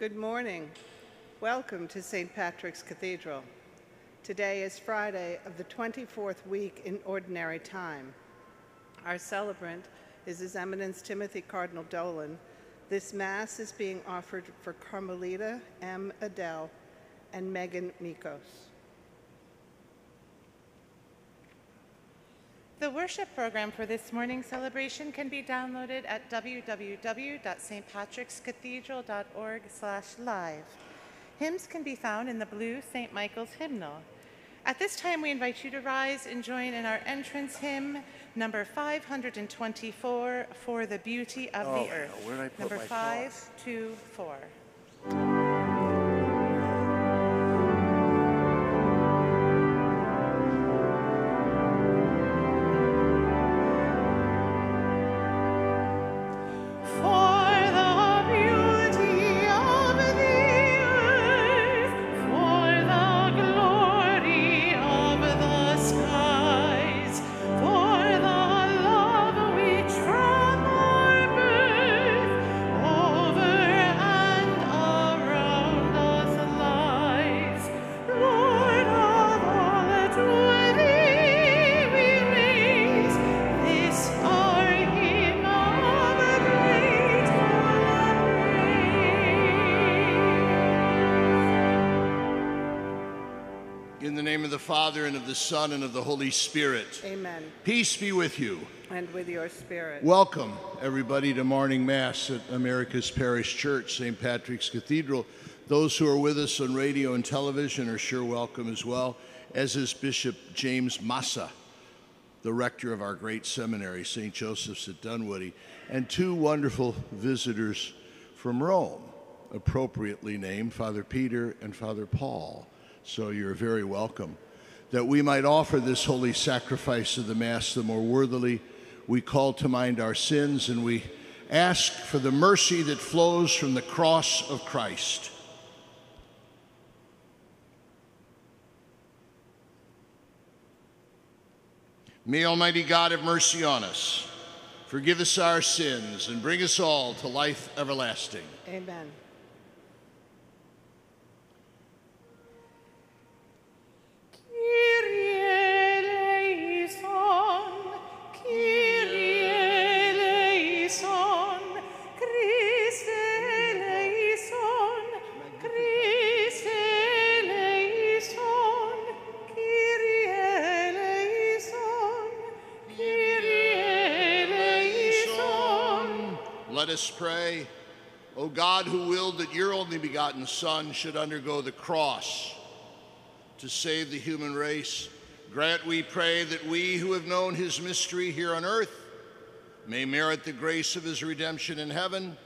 Good morning. Welcome to St. Patrick's Cathedral. Today is Friday of the 24th week in Ordinary Time. Our celebrant is His Eminence Timothy Cardinal Dolan. This Mass is being offered for Carmelita M. Adele and Megan Mikos. The worship program for this morning's celebration can be downloaded at www.stpatrickscathedral.org slash live. Hymns can be found in the blue St. Michael's hymnal. At this time, we invite you to rise and join in our entrance hymn, number 524, For the Beauty of oh, the Earth. Number 524. In the name of the Father, and of the Son, and of the Holy Spirit. Amen. Peace be with you. And with your spirit. Welcome, everybody, to morning Mass at America's Parish Church, St. Patrick's Cathedral. Those who are with us on radio and television are sure welcome as well, as is Bishop James Massa, the rector of our great seminary, St. Joseph's at Dunwoodie, and two wonderful visitors from Rome, appropriately named Father Peter and Father Paul. So you're very welcome. That we might offer this holy sacrifice of the Mass the more worthily, we call to mind our sins and we ask for the mercy that flows from the cross of Christ. May Almighty God have mercy on us, forgive us our sins, and bring us all to life everlasting. Amen. Us pray. O God, who willed that your only begotten Son should undergo the cross to save the human race, grant, we pray, that we who have known his mystery here on earth may merit the grace of his redemption in heaven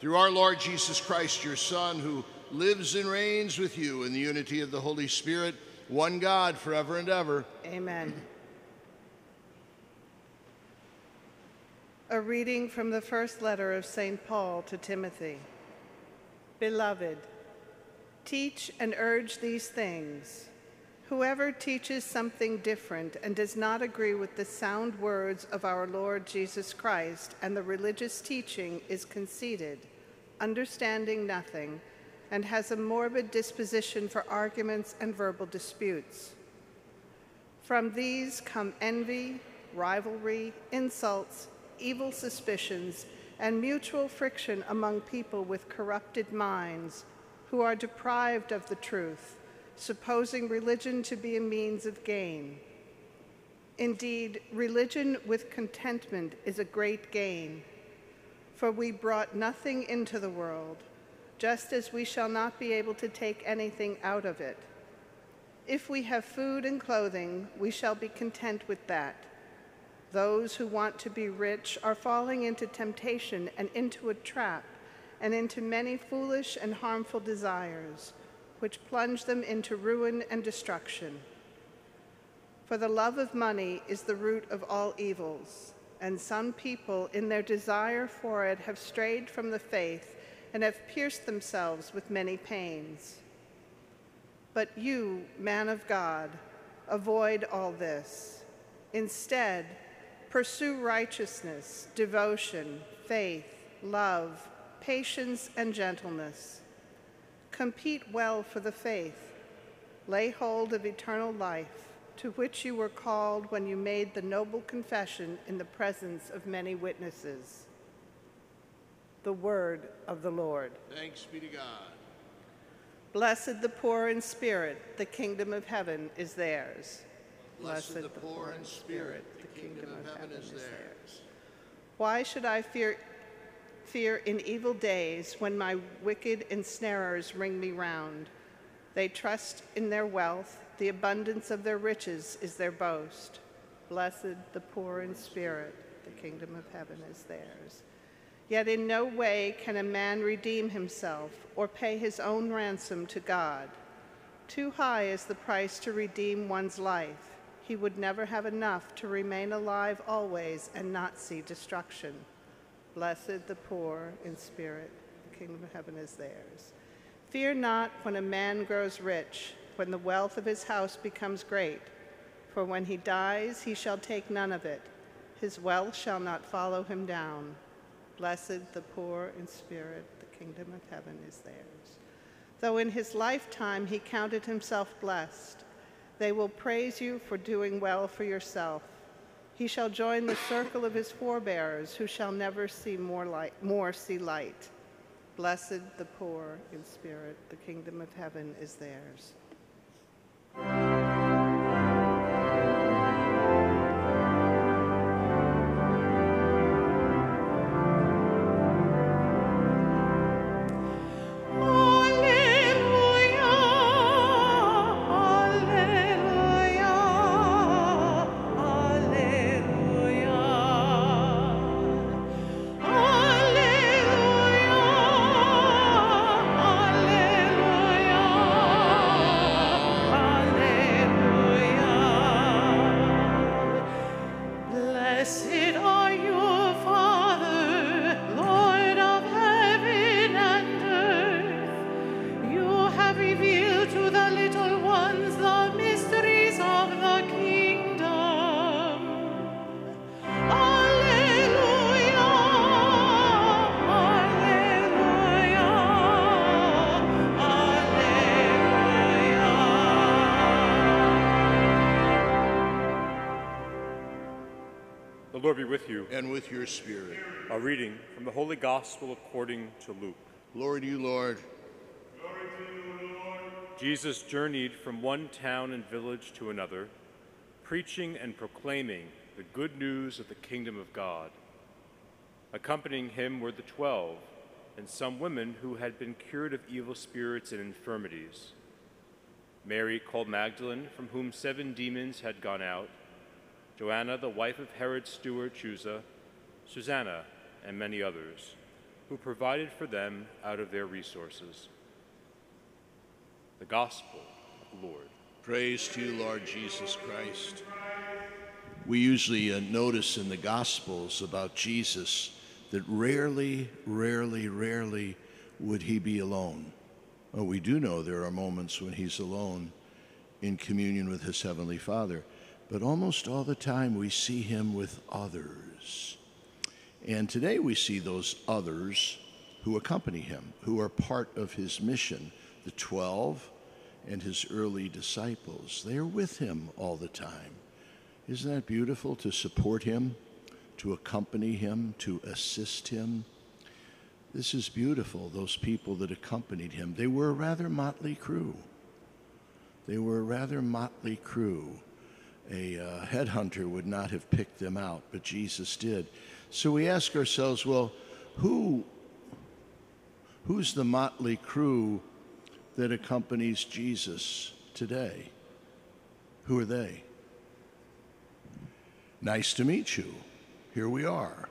through our Lord Jesus Christ, your Son, who lives and reigns with you in the unity of the Holy Spirit, one God, forever and ever. Amen. A reading from the first letter of St. Paul to Timothy. Beloved, teach and urge these things. Whoever teaches something different and does not agree with the sound words of our Lord Jesus Christ and the religious teaching is conceited, understanding nothing, and has a morbid disposition for arguments and verbal disputes. From these come envy, rivalry, insults, evil suspicions, and mutual friction among people with corrupted minds who are deprived of the truth, supposing religion to be a means of gain. Indeed, religion with contentment is a great gain, for we brought nothing into the world, just as we shall not be able to take anything out of it. If we have food and clothing, we shall be content with that. Those who want to be rich are falling into temptation and into a trap and into many foolish and harmful desires, which plunge them into ruin and destruction. For the love of money is the root of all evils, and some people, in their desire for it, have strayed from the faith and have pierced themselves with many pains. But you, man of God, avoid all this. Instead, pursue righteousness, devotion, faith, love, patience, and gentleness. Compete well for the faith. Lay hold of eternal life, to which you were called when you made the noble confession in the presence of many witnesses. The word of the Lord. Thanks be to God. Blessed the poor in spirit, the kingdom of heaven is theirs. Blessed the poor in spirit, the kingdom of heaven is theirs. Why should I fear, fear in evil days when my wicked ensnarers ring me round? They trust in their wealth, the abundance of their riches is their boast. Blessed the poor in spirit, the kingdom of heaven is theirs. Yet in no way can a man redeem himself or pay his own ransom to God. Too high is the price to redeem one's life. He would never have enough to remain alive always and not see destruction. Blessed the poor in spirit, the kingdom of heaven is theirs. Fear not when a man grows rich, when the wealth of his house becomes great, for when he dies, he shall take none of it. His wealth shall not follow him down. Blessed the poor in spirit, the kingdom of heaven is theirs. Though in his lifetime he counted himself blessed, they will praise you for doing well for yourself. He shall join the circle of his forebears, who shall never see more, light, more see light. Blessed the poor in spirit, the kingdom of heaven is theirs. With you. And with your spirit. A reading from the Holy Gospel according to Luke. Glory to you, Lord. Jesus journeyed from one town and village to another, preaching and proclaiming the good news of the kingdom of God. Accompanying him were the twelve, and some women who had been cured of evil spirits and infirmities. Mary called Magdalene, from whom seven demons had gone out, Joanna, the wife of Herod's steward Chuza, Susanna, and many others, who provided for them out of their resources. The Gospel of the Lord. Praise to you, Lord Jesus Christ. We usually uh, notice in the Gospels about Jesus that rarely, rarely, rarely would he be alone. Well, we do know there are moments when he's alone in communion with his Heavenly Father, but almost all the time we see him with others. And today we see those others who accompany him, who are part of his mission, the 12 and his early disciples. They are with him all the time. Isn't that beautiful to support him, to accompany him, to assist him? This is beautiful, those people that accompanied him. They were a rather motley crew. They were a rather motley crew. A uh, headhunter would not have picked them out, but Jesus did. So we ask ourselves, well, who who's the motley crew that accompanies Jesus today? Who are they? Nice to meet you. Here we are.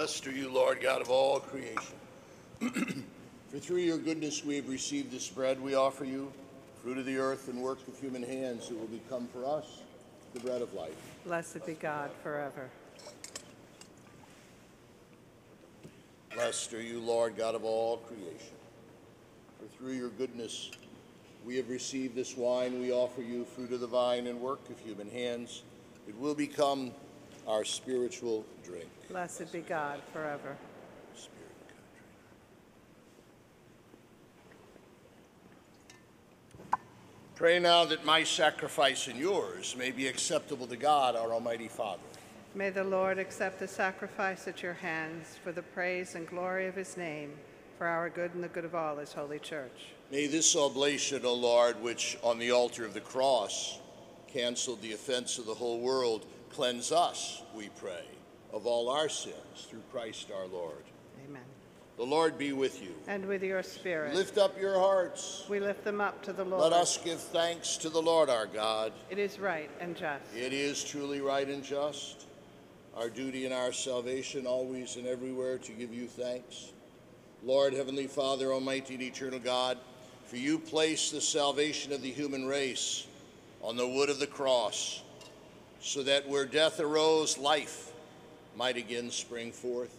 Blessed are you, Lord God of all creation. For through your goodness we have received this bread we offer you, fruit of the earth and work of human hands, it will become for us the bread of life. Blessed be God forever. Blessed are you, Lord God of all creation. For through your goodness we have received this wine. We offer you fruit of the vine and work of human hands. It will become our spiritual drink. Blessed be God forever. Spirit country. Pray now that my sacrifice and yours may be acceptable to God, our Almighty Father. May the Lord accept the sacrifice at your hands for the praise and glory of his name, for our good and the good of all his holy church. May this oblation, O Lord, which on the altar of the cross canceled the offense of the whole world, cleanse us, we pray, of all our sins through Christ our Lord. Amen. The Lord be with you. And with your spirit, Lift up your hearts. we lift them up to the Lord. Let us give thanks to the Lord our God. It is right and just. It is truly right and just, our duty and our salvation, always and everywhere to give you thanks. Lord, Heavenly Father, Almighty and Eternal God, for you place the salvation of the human race on the wood of the cross, so that where death arose, life might again spring forth,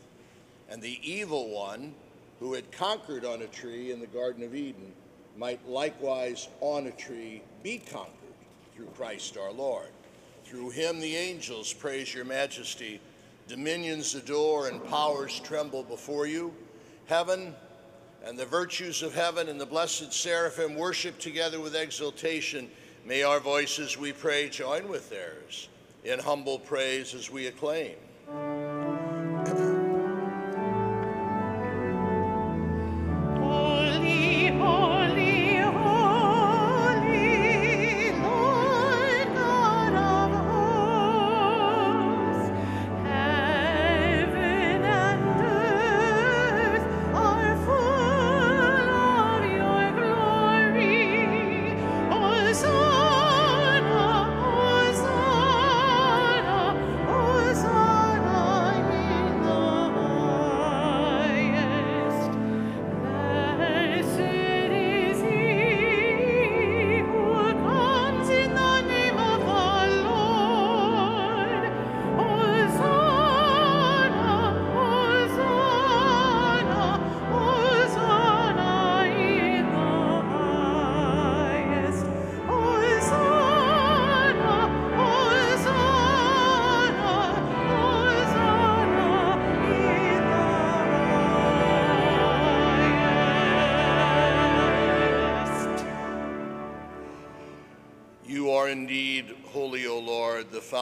and the evil one, who had conquered on a tree in the Garden of Eden, might likewise on a tree be conquered through Christ our Lord. Through him the angels praise your majesty, dominions adore, and powers tremble before you. Heaven and the virtues of heaven and the blessed seraphim worship together with exultation. May our voices, we pray, join with theirs in humble praise as we acclaim.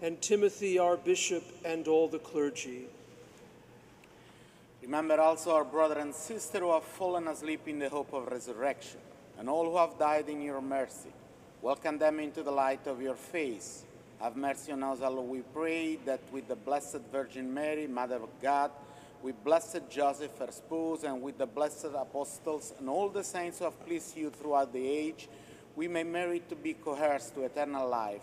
and Timothy, our Bishop, and all the clergy. Remember also our brother and sister who have fallen asleep in the hope of resurrection, and all who have died in your mercy. Welcome them into the light of your face. Have mercy on us, all we pray, that with the Blessed Virgin Mary, Mother of God, with blessed Joseph, her spouse, and with the blessed apostles and all the saints who have pleased you throughout the age, we may merit to be coheirs to eternal life,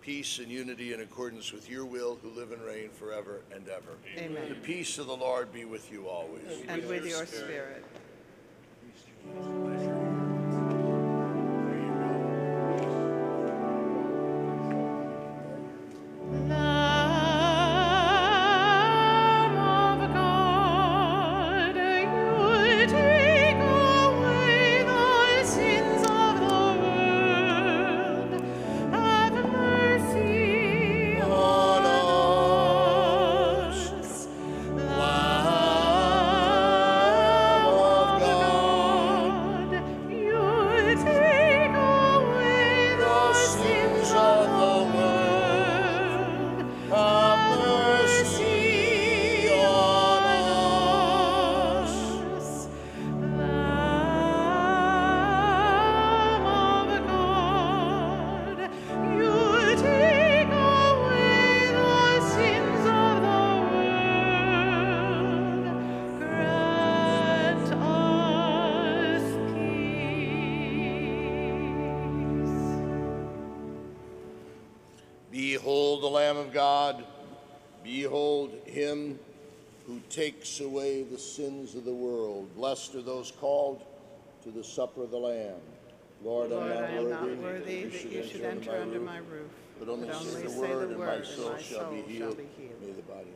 peace and unity in accordance with your will, who live and reign forever and ever. Amen. The peace of the Lord be with you always. And with your spirit. Lamb the Lamb of God. Behold him who takes away the sins of the world. Blessed are those called to the supper of the Lamb. Lord, Lord, not am not worthy, worthy that you should enter under my roof. But only, but say only the say word, the and word, my and soul, my shall, be soul healed. shall be healed. May the body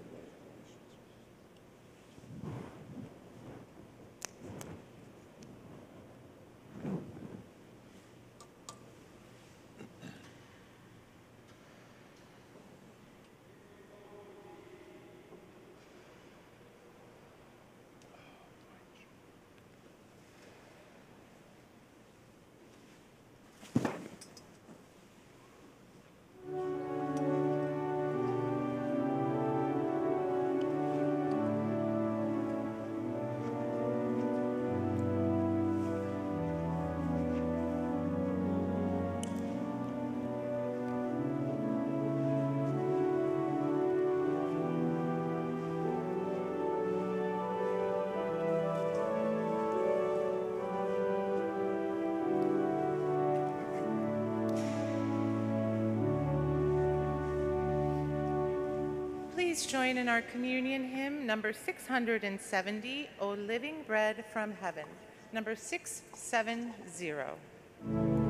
Please join in our communion hymn, number 670, O Living Bread from Heaven. Number 670.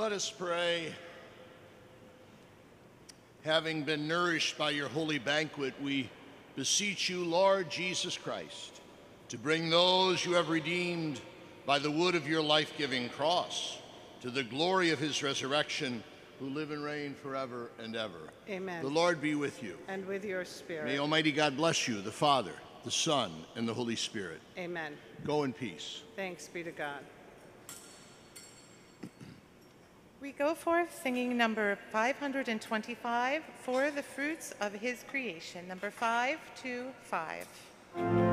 Let us pray. Having been nourished by your holy banquet, we beseech you, Lord Jesus Christ, to bring those you have redeemed by the wood of your life giving cross to the glory of his resurrection, who live and reign forever and ever. Amen. The Lord be with you. And with your spirit. May Almighty God bless you, the Father, the Son, and the Holy Spirit. Amen. Go in peace. Thanks be to God. We go forth singing number 525 for the fruits of his creation. Number 525.